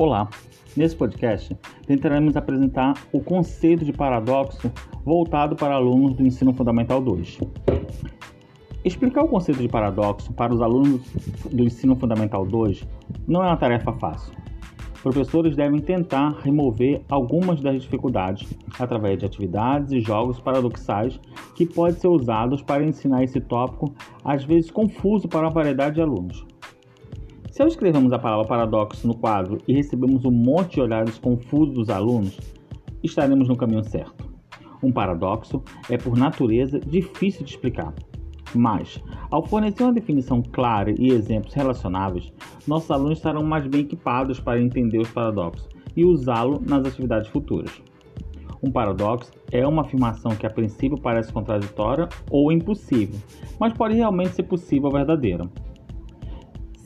Olá! Nesse podcast, tentaremos apresentar o conceito de paradoxo voltado para alunos do Ensino Fundamental 2. Explicar o conceito de paradoxo para os alunos do Ensino Fundamental 2 não é uma tarefa fácil. Professores devem tentar remover algumas das dificuldades através de atividades e jogos paradoxais que podem ser usados para ensinar esse tópico, às vezes confuso para uma variedade de alunos. Se ao escrevermos a palavra paradoxo no quadro e recebemos um monte de olhares confusos dos alunos, estaremos no caminho certo. Um paradoxo é, por natureza, difícil de explicar. Mas, ao fornecer uma definição clara e exemplos relacionáveis, nossos alunos estarão mais bem equipados para entender os paradoxos e usá-lo nas atividades futuras. Um paradoxo é uma afirmação que a princípio parece contraditória ou impossível, mas pode realmente ser possível ou verdadeira.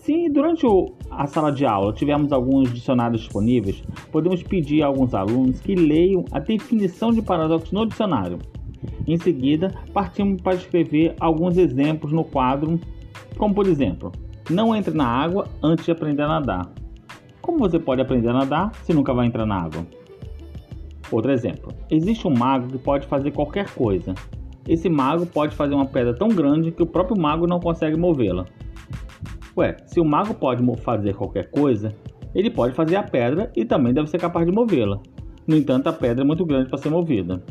Se durante a sala de aula tivermos alguns dicionários disponíveis, podemos pedir a alguns alunos que leiam a definição de paradoxo no dicionário. Em seguida, partimos para escrever alguns exemplos no quadro, como por exemplo: não entre na água antes de aprender a nadar. Como você pode aprender a nadar se nunca vai entrar na água? Outro exemplo: existe um mago que pode fazer qualquer coisa. Esse mago pode fazer uma pedra tão grande que o próprio mago não consegue movê-la. Ué, se o mago pode fazer qualquer coisa, ele pode fazer a pedra e também deve ser capaz de movê-la. No entanto, a pedra é muito grande para ser movida.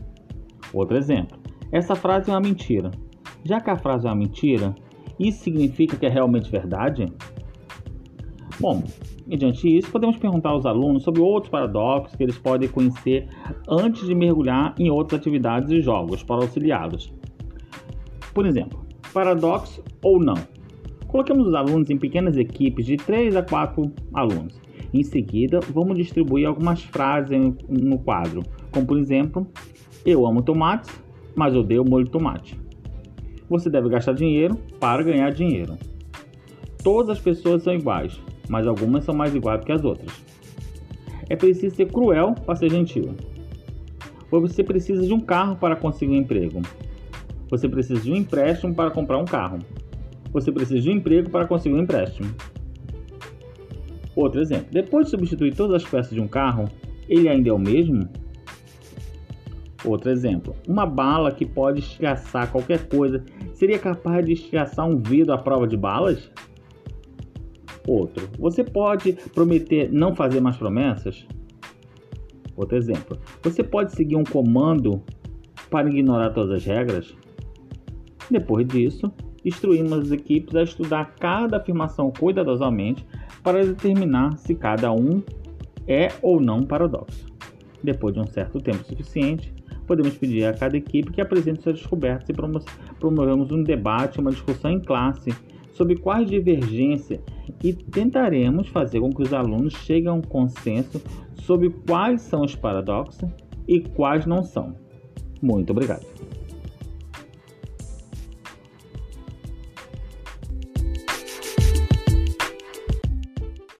Outro exemplo. Essa frase é uma mentira. Já que a frase é uma mentira, isso significa que é realmente verdade? Bom, mediante isso, podemos perguntar aos alunos sobre outros paradoxos que eles podem conhecer antes de mergulhar em outras atividades e jogos para auxiliá-los. Por exemplo, paradoxo ou não. Coloquemos os alunos em pequenas equipes de 3 a 4 alunos. Em seguida, vamos distribuir algumas frases no quadro, como por exemplo: Eu amo tomates, mas odeio molho de tomate. Você deve gastar dinheiro para ganhar dinheiro. Todas as pessoas são iguais, mas algumas são mais iguais que as outras. É preciso ser cruel para ser gentil. Você precisa de um carro para conseguir um emprego. Você precisa de um empréstimo para comprar um carro você precisa de um emprego para conseguir um empréstimo. Outro exemplo: depois de substituir todas as peças de um carro, ele ainda é o mesmo? Outro exemplo: uma bala que pode estilhaçar qualquer coisa seria capaz de estilhaçar um vidro à prova de balas? Outro: você pode prometer não fazer mais promessas? Outro exemplo: você pode seguir um comando para ignorar todas as regras? Depois disso, instruímos as equipes a estudar cada afirmação cuidadosamente para determinar se cada um é ou não paradoxo. Depois de um certo tempo suficiente, podemos pedir a cada equipe que apresente suas descobertas e promovemos um debate, uma discussão em classe sobre quais divergências e tentaremos fazer com que os alunos cheguem a um consenso sobre quais são os paradoxos e quais não são. Muito obrigado.